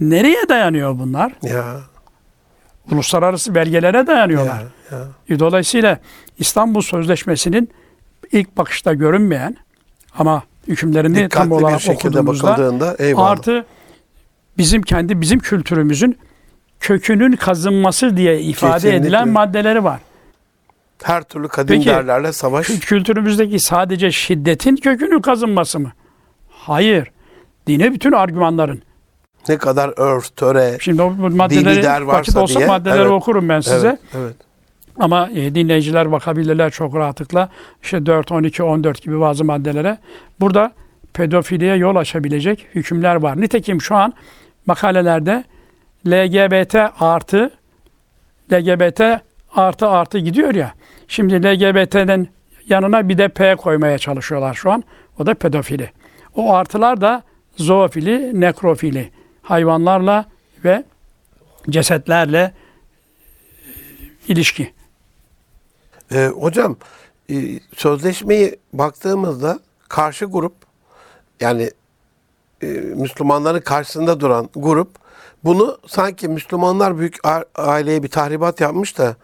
Nereye dayanıyor bunlar? Ya uluslararası belgelere dayanıyorlar. ya ya. E, Dolayısıyla İstanbul Sözleşmesi'nin ilk bakışta görünmeyen ama hükümlerini tam Dikkatli bir olarak şekilde okuduğumuzda bakıldığında eyvallah. artı bizim kendi bizim kültürümüzün kökünün kazınması diye ifade Kesinlikle. edilen maddeleri var. Her türlü kadınlarla savaş. Kü- Kültürümüzdeki sadece şiddetin kökünün kazınması mı? Hayır. Dine bütün argümanların. Ne kadar örf, töre, Şimdi o maddeleri der varsa vakit olsa diye, maddeleri evet. okurum ben size. Evet, evet. Ama e, dinleyiciler bakabilirler çok rahatlıkla. İşte 4, 12, 14 gibi bazı maddelere. Burada pedofiliye yol açabilecek hükümler var. Nitekim şu an makalelerde LGBT artı LGBT artı artı gidiyor ya. Şimdi LGBT'nin yanına bir de P koymaya çalışıyorlar şu an. O da pedofili. O artılar da zoofili, nekrofili. Hayvanlarla ve cesetlerle e, ilişki. Ee, hocam e, sözleşmeyi baktığımızda karşı grup yani e, Müslümanların karşısında duran grup Bunu sanki Müslümanlar büyük aileye bir tahribat yapmış da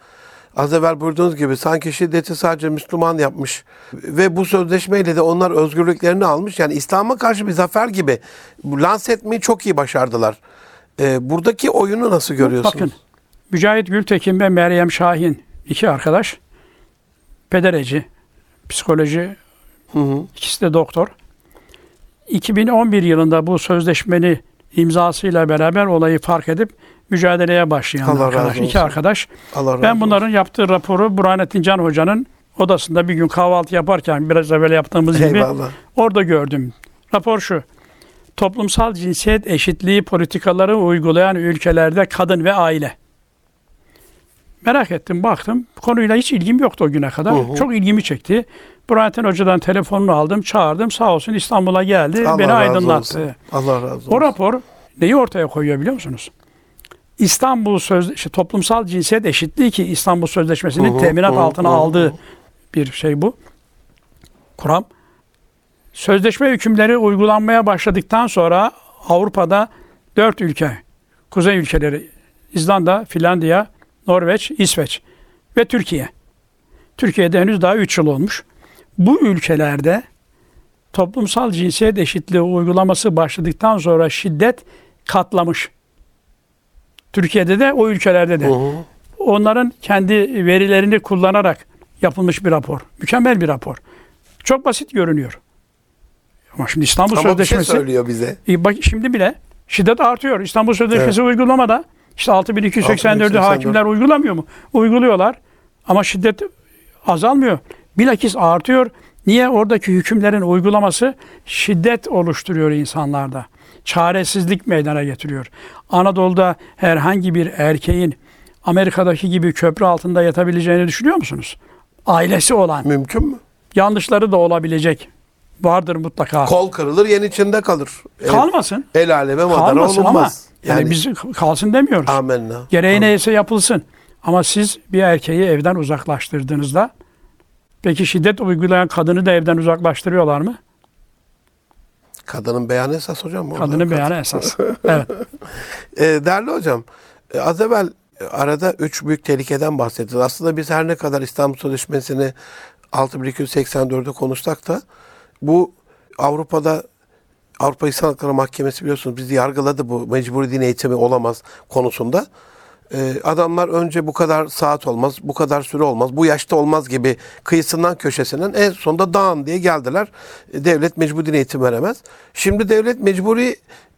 az evvel buyurduğunuz gibi sanki şiddeti sadece Müslüman yapmış ve bu sözleşmeyle de onlar özgürlüklerini almış. Yani İslam'a karşı bir zafer gibi lanse etmeyi çok iyi başardılar. Ee, buradaki oyunu nasıl görüyorsunuz? Bakın Mücahit Gültekin ve Meryem Şahin iki arkadaş pedereci, psikoloji Hı hı. ikisi de doktor. 2011 yılında bu sözleşmeni imzasıyla beraber olayı fark edip mücadeleye başlayan Allah arkadaş. razı olsun. iki arkadaş. Allah razı Ben olsun. bunların yaptığı raporu Burhanettin Can Hoca'nın odasında bir gün kahvaltı yaparken biraz evvel yaptığımız gibi Eyvallah. orada gördüm. Rapor şu. Toplumsal cinsiyet eşitliği politikaları uygulayan ülkelerde kadın ve aile. Merak ettim, baktım. Konuyla hiç ilgim yoktu o güne kadar. Hı hı. Çok ilgimi çekti. Burhanettin Hoca'dan telefonunu aldım, çağırdım. Sağ olsun İstanbul'a geldi, Allah beni aydınlattı. olsun. Allah razı olsun. O rapor neyi ortaya koyuyor biliyor musunuz? İstanbul Söz işte toplumsal cinsiyet eşitliği ki İstanbul Sözleşmesi'nin hı, teminat hı, altına hı. aldığı bir şey bu. Kuram. Sözleşme hükümleri uygulanmaya başladıktan sonra Avrupa'da dört ülke, kuzey ülkeleri, İzlanda, Finlandiya, Norveç, İsveç ve Türkiye. Türkiye'de henüz daha 3 yıl olmuş. Bu ülkelerde toplumsal cinsiyet eşitliği uygulaması başladıktan sonra şiddet katlamış. Türkiye'de de o ülkelerde de. Hı. Onların kendi verilerini kullanarak yapılmış bir rapor. Mükemmel bir rapor. Çok basit görünüyor. Ama şimdi İstanbul Ama şey Sözleşmesi söylüyor bize. e bak şimdi bile şiddet artıyor. İstanbul Sözleşmesi uygulamada işte 6284'ü 6284. hakimler uygulamıyor mu? Uyguluyorlar. Ama şiddet azalmıyor. Bilakis artıyor. Niye? Oradaki hükümlerin uygulaması şiddet oluşturuyor insanlarda. Çaresizlik meydana getiriyor. Anadolu'da herhangi bir erkeğin Amerika'daki gibi köprü altında yatabileceğini düşünüyor musunuz? Ailesi olan, Mümkün mü? yanlışları da olabilecek. Vardır mutlaka. Kol kırılır, yen içinde kalır. El- Kalmasın. El aleme madara Kalmasın ama olunmaz. yani, biz kalsın demiyoruz. Amenna. Gereği neyse yapılsın. Ama siz bir erkeği evden uzaklaştırdığınızda peki şiddet uygulayan kadını da evden uzaklaştırıyorlar mı? Kadının beyanı esas hocam. Kadının beyanı esas. Evet. E, değerli hocam, e, az evvel arada üç büyük tehlikeden bahsettiniz. Aslında biz her ne kadar İstanbul Sözleşmesi'ni 6284'ü konuşsak da bu Avrupa'da Avrupa İnsan Hakları Mahkemesi biliyorsunuz bizi yargıladı bu mecburi din eğitimi olamaz konusunda. Ee, adamlar önce bu kadar saat olmaz, bu kadar süre olmaz, bu yaşta olmaz gibi kıyısından köşesinden en sonunda dağın diye geldiler. Devlet mecburi din eğitim veremez. Şimdi devlet mecburi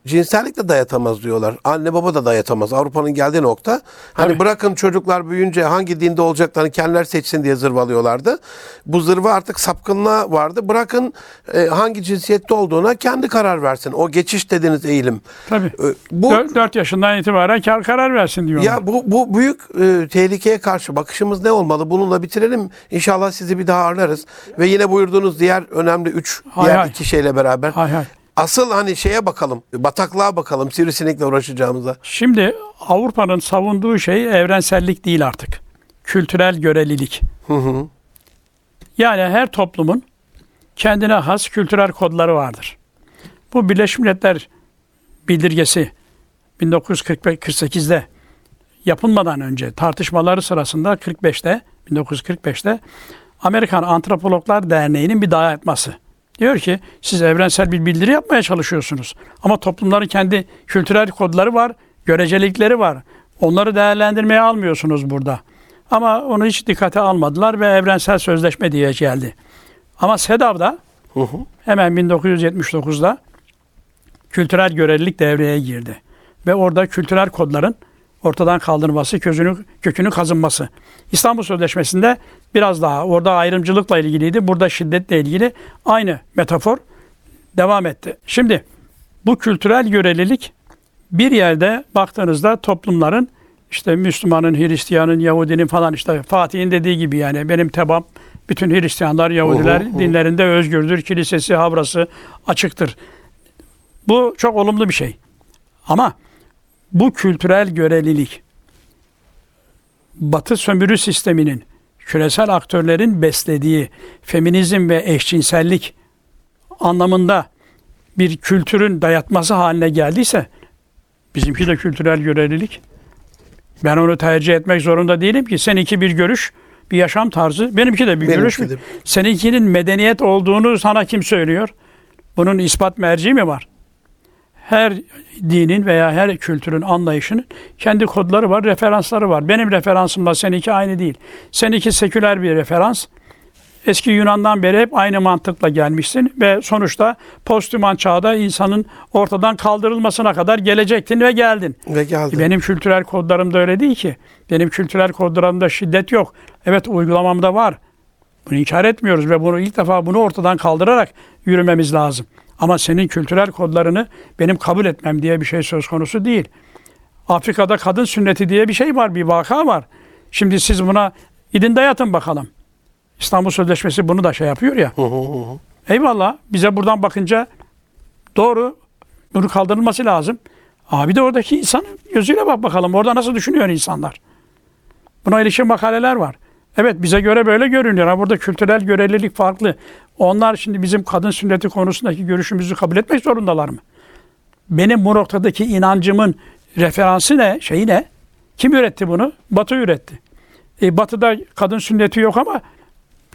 cinsellik de dayatamaz diyorlar. Anne baba da dayatamaz. Avrupa'nın geldiği nokta. Hani Tabii. bırakın çocuklar büyüyünce hangi dinde olacaklarını kendiler seçsin diye zırvalıyorlardı. Bu zırva artık sapkınlığa vardı. Bırakın e, hangi cinsiyette olduğuna kendi karar versin. O geçiş dediğiniz eğilim. Tabii. E, bu 4, yaşından itibaren kar karar versin diyorlar. ya bu bu büyük e, tehlikeye karşı bakışımız ne olmalı? Bununla bitirelim. İnşallah sizi bir daha ağırlarız. Ve yine buyurduğunuz diğer önemli üç Hay diğer hay. iki şeyle beraber. Hay hay. Asıl hani şeye bakalım. Bataklığa bakalım. Sivrisinekle uğraşacağımıza. Şimdi Avrupa'nın savunduğu şey evrensellik değil artık. Kültürel görelilik. Hı hı. Yani her toplumun kendine has kültürel kodları vardır. Bu Birleşmiş Milletler bildirgesi 1948'de yapılmadan önce tartışmaları sırasında 45'te 1945'te Amerikan Antropologlar Derneği'nin bir dayatması. Diyor ki siz evrensel bir bildiri yapmaya çalışıyorsunuz. Ama toplumların kendi kültürel kodları var, görecelikleri var. Onları değerlendirmeye almıyorsunuz burada. Ama onu hiç dikkate almadılar ve evrensel sözleşme diye geldi. Ama SEDAV'da Hı hı. hemen 1979'da kültürel görelilik devreye girdi. Ve orada kültürel kodların ortadan kaldırılması, közünü, kökünü kazınması. İstanbul Sözleşmesi'nde biraz daha orada ayrımcılıkla ilgiliydi. Burada şiddetle ilgili aynı metafor devam etti. Şimdi bu kültürel görelilik bir yerde baktığınızda toplumların işte Müslümanın, Hristiyanın, Yahudinin falan işte Fatih'in dediği gibi yani benim tebam bütün Hristiyanlar, Yahudiler hı hı. dinlerinde özgürdür, kilisesi, havrası açıktır. Bu çok olumlu bir şey. Ama bu kültürel görelilik Batı sömürü sisteminin küresel aktörlerin beslediği feminizm ve eşcinsellik anlamında bir kültürün dayatması haline geldiyse Bizimki de kültürel görelilik. Ben onu tercih etmek zorunda değilim ki. Seninki bir görüş, bir yaşam tarzı. Benimki de bir Benimki görüş. de. Seninkinin medeniyet olduğunu sana kim söylüyor? Bunun ispat merci mi var? Her dinin veya her kültürün anlayışının kendi kodları var, referansları var. Benim referansımla seninki aynı değil. Seninki seküler bir referans. Eski Yunan'dan beri hep aynı mantıkla gelmişsin ve sonuçta postüman çağda insanın ortadan kaldırılmasına kadar gelecektin ve geldin. Ve geldi. Benim kültürel kodlarım da öyle değil ki. Benim kültürel kodlarımda şiddet yok. Evet uygulamamda var. Bunu inkar etmiyoruz ve bunu ilk defa bunu ortadan kaldırarak yürümemiz lazım. Ama senin kültürel kodlarını benim kabul etmem diye bir şey söz konusu değil. Afrika'da kadın sünneti diye bir şey var, bir vaka var. Şimdi siz buna gidin dayatın bakalım. İstanbul Sözleşmesi bunu da şey yapıyor ya. Eyvallah. Bize buradan bakınca doğru. Bunu kaldırılması lazım. Abi de oradaki insan gözüyle bak bakalım. Orada nasıl düşünüyor insanlar? Buna ilişkin makaleler var. Evet bize göre böyle görünüyor ama burada kültürel görelilik farklı. Onlar şimdi bizim kadın sünneti konusundaki görüşümüzü kabul etmek zorundalar mı? Benim bu noktadaki inancımın referansı ne? Şeyi ne? Kim üretti bunu? Batı üretti. E, batı'da kadın sünneti yok ama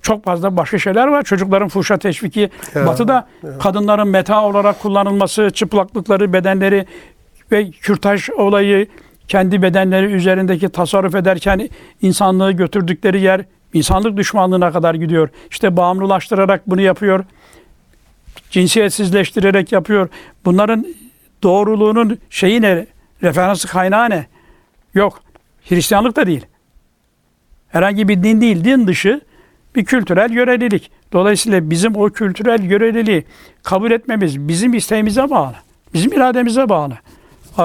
çok fazla başka şeyler var. Çocukların fuhşa teşviki. Ya, Batı'da kadınların meta olarak kullanılması, çıplaklıkları, bedenleri ve kürtaj olayı kendi bedenleri üzerindeki tasarruf ederken insanlığı götürdükleri yer insanlık düşmanlığına kadar gidiyor. İşte bağımlılaştırarak bunu yapıyor. Cinsiyetsizleştirerek yapıyor. Bunların doğruluğunun şeyi ne? Referansı kaynağı ne? Yok. Hristiyanlık da değil. Herhangi bir din değil. Din dışı bir kültürel görelilik. Dolayısıyla bizim o kültürel göreliliği kabul etmemiz bizim isteğimize bağlı. Bizim irademize bağlı.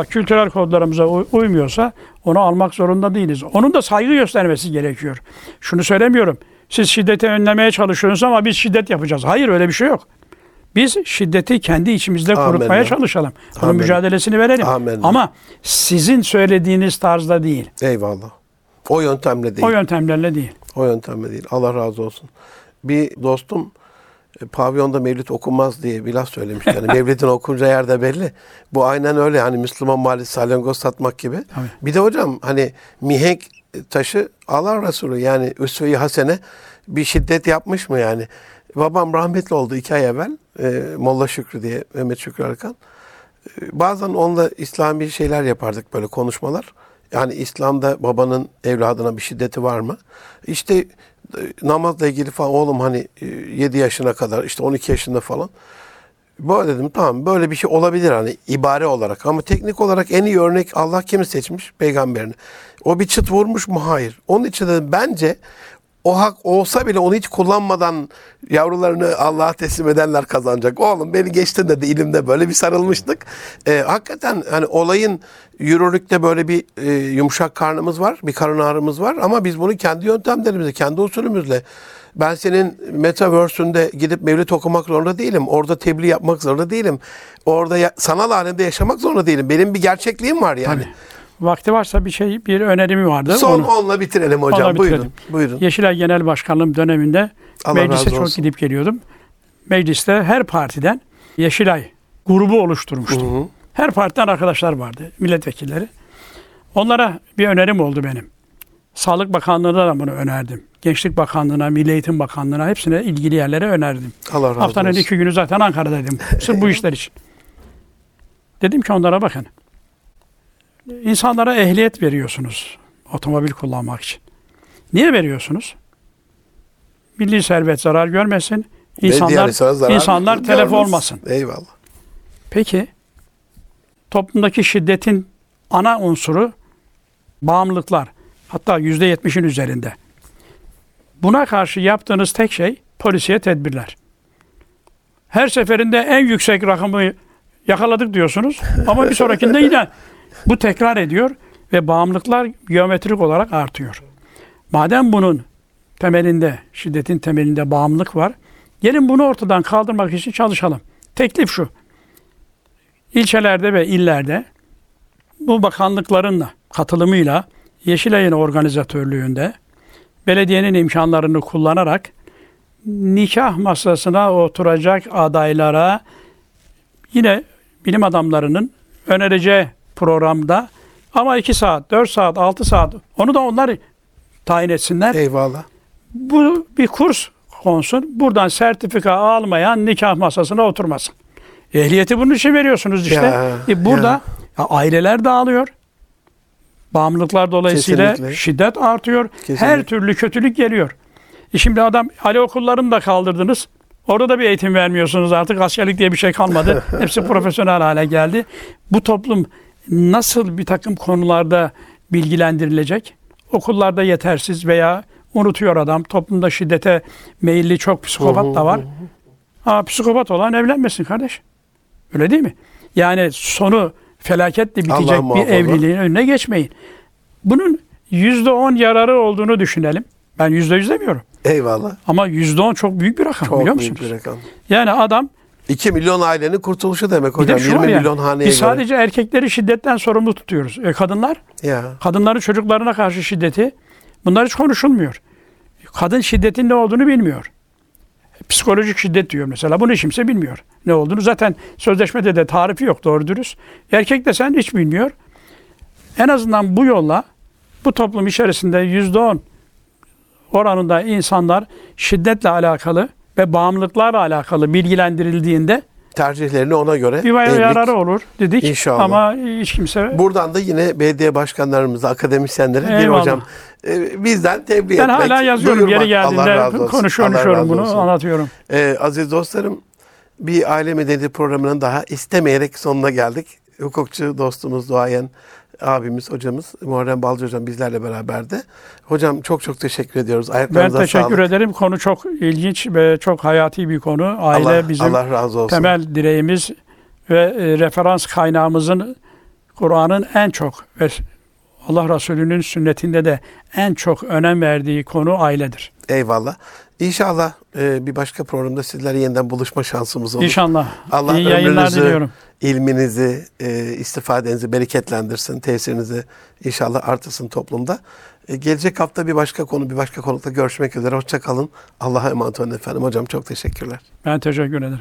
Kültürel kodlarımıza uy- uymuyorsa onu almak zorunda değiliz. Onun da saygı göstermesi gerekiyor. Şunu söylemiyorum. Siz şiddeti önlemeye çalışıyorsunuz ama biz şiddet yapacağız. Hayır öyle bir şey yok. Biz şiddeti kendi içimizde Amenna. kurutmaya çalışalım. Bunun Amenna. mücadelesini verelim. Amenna. Ama sizin söylediğiniz tarzda değil. Eyvallah. O yöntemle değil. O yöntemlerle değil. O yöntemle değil. Allah razı olsun. Bir dostum pavyonda mevlid okunmaz diye bir laf söylemiş. Yani mevlidin okunca yerde belli. Bu aynen öyle. Hani Müslüman mahallesi salyangoz satmak gibi. Tabii. Bir de hocam hani mihenk taşı Allah Resulü yani Üsve-i Hasene bir şiddet yapmış mı yani? Babam rahmetli oldu iki ay evvel. E, Molla Şükrü diye Mehmet Şükrü Arkan. E, bazen onunla İslami şeyler yapardık böyle konuşmalar. Yani İslam'da babanın evladına bir şiddeti var mı? İşte e, namazla ilgili falan oğlum hani 7 yaşına kadar işte 12 yaşında falan. Böyle dedim tamam böyle bir şey olabilir hani ibare olarak ama teknik olarak en iyi örnek Allah kimi seçmiş? Peygamberini. O bir çıt vurmuş mu? Hayır. Onun için dedim bence o hak olsa bile onu hiç kullanmadan yavrularını Allah'a teslim edenler kazanacak. Oğlum beni geçtin dedi ilimde böyle bir sarılmıştık. Ee, hakikaten hani olayın yürürlükte böyle bir e, yumuşak karnımız var, bir karın ağrımız var ama biz bunu kendi yöntemlerimizle, kendi usulümüzle ben senin metaverse'ünde gidip mevlid okumak zorunda değilim. Orada tebliğ yapmak zorunda değilim. Orada ya- sanal alemde yaşamak zorunda değilim. Benim bir gerçekliğim var yani. Vakti varsa bir şey, bir önerimi vardı. Son Onu- onunla bitirelim hocam. Onunla Buyurun. bitirelim. Buyurun. Yeşilay Genel Başkanlığım döneminde Allah meclise çok olsun. gidip geliyordum. Mecliste her partiden Yeşilay grubu oluşturmuştum. Her partiden arkadaşlar vardı, milletvekilleri. Onlara bir önerim oldu benim. Sağlık Bakanlığı'na da bunu önerdim. Gençlik Bakanlığı'na, Milli Eğitim Bakanlığı'na hepsine ilgili yerlere önerdim. Allah razı Haftanın olsun. iki günü zaten Ankara'daydım. Sırf bu işler için. Dedim ki onlara bakın. İnsanlara ehliyet veriyorsunuz otomobil kullanmak için. Niye veriyorsunuz? Milli servet zarar görmesin. İnsanlar, insanlar telef görmez. olmasın. Eyvallah. Peki toplumdaki şiddetin ana unsuru bağımlılıklar. Hatta yüzde yetmişin üzerinde. Buna karşı yaptığınız tek şey polisiye tedbirler. Her seferinde en yüksek rakamı yakaladık diyorsunuz ama bir sonrakinde yine bu tekrar ediyor ve bağımlılıklar geometrik olarak artıyor. Madem bunun temelinde, şiddetin temelinde bağımlılık var, gelin bunu ortadan kaldırmak için çalışalım. Teklif şu ilçelerde ve illerde bu bakanlıkların katılımıyla Yeşilay'ın organizatörlüğünde belediyenin imkanlarını kullanarak nikah masasına oturacak adaylara yine bilim adamlarının önereceği programda ama 2 saat, 4 saat, 6 saat onu da onlar tayin etsinler. Eyvallah. Bu bir kurs konsun. Buradan sertifika almayan nikah masasına oturmasın. Ehliyeti bunun için veriyorsunuz işte. Ya, E burada ya. ya aileler dağılıyor. Bağımlılıklar dolayısıyla Kesinlikle. şiddet artıyor. Kesinlikle. Her türlü kötülük geliyor. E şimdi adam Ali okullarını da kaldırdınız. Orada da bir eğitim vermiyorsunuz artık. Askerlik diye bir şey kalmadı. Hepsi profesyonel hale geldi. Bu toplum nasıl bir takım konularda bilgilendirilecek? Okullarda yetersiz veya unutuyor adam. Toplumda şiddete meyilli çok psikopat da var. Ha, psikopat olan evlenmesin kardeş. Öyle değil mi? Yani sonu felaketle bitecek Allah bir evliliğin önüne geçmeyin. Bunun yüzde on yararı olduğunu düşünelim. Ben yüzde yüz demiyorum. Eyvallah. Ama yüzde on çok büyük bir rakam Çok biliyor büyük musunuz? bir rakam. Yani adam 2 milyon ailenin kurtuluşu demek bir de hocam. şu 20 var yani, milyon haneye biz göre. sadece erkekleri şiddetten sorumlu tutuyoruz. E kadınlar, Ya. kadınların çocuklarına karşı şiddeti bunlar hiç konuşulmuyor. Kadın şiddetin ne olduğunu bilmiyor. Psikolojik şiddet diyor mesela. Bunu kimse bilmiyor. Ne olduğunu zaten sözleşmede de tarifi yok doğru dürüst. Erkek de sen hiç bilmiyor. En azından bu yolla bu toplum içerisinde yüzde on oranında insanlar şiddetle alakalı ve bağımlılıklarla alakalı bilgilendirildiğinde Tercihlerini ona göre. bir evlilik- yararı olur dedik. İnşallah. Ama hiç kimse Buradan da yine belediye başkanlarımıza, akademisyenlere bir Eyvallah. hocam e, bizden tebliğ ben etmek, hala yazıyorum yeri geldiğinde konuşuyorum bunu olsun. anlatıyorum. Ee, aziz dostlarım, bir aile medeniyeti programının daha istemeyerek sonuna geldik. Hukukçu dostumuz, duayen abimiz, hocamız Muharrem Balcı hocam bizlerle beraberdi. Hocam çok çok teşekkür ediyoruz. Ben Ayaklarınıza teşekkür sağlık. ederim. Konu çok ilginç ve çok hayati bir konu. Aile Allah, bizim Allah razı olsun. temel direğimiz ve e, referans kaynağımızın Kur'an'ın en çok ve Allah Resulü'nün sünnetinde de en çok önem verdiği konu ailedir. Eyvallah. İnşallah e, bir başka programda sizlerle yeniden buluşma şansımız olur. İnşallah. Allah İyi ömrünüzü, diliyorum. ilminizi, e, istifadenizi bereketlendirsin, tesirinizi inşallah artırsın toplumda. E, gelecek hafta bir başka konu, bir başka konukla görüşmek üzere. Hoşça kalın. Allah'a emanet olun efendim. Hocam çok teşekkürler. Ben teşekkür ederim.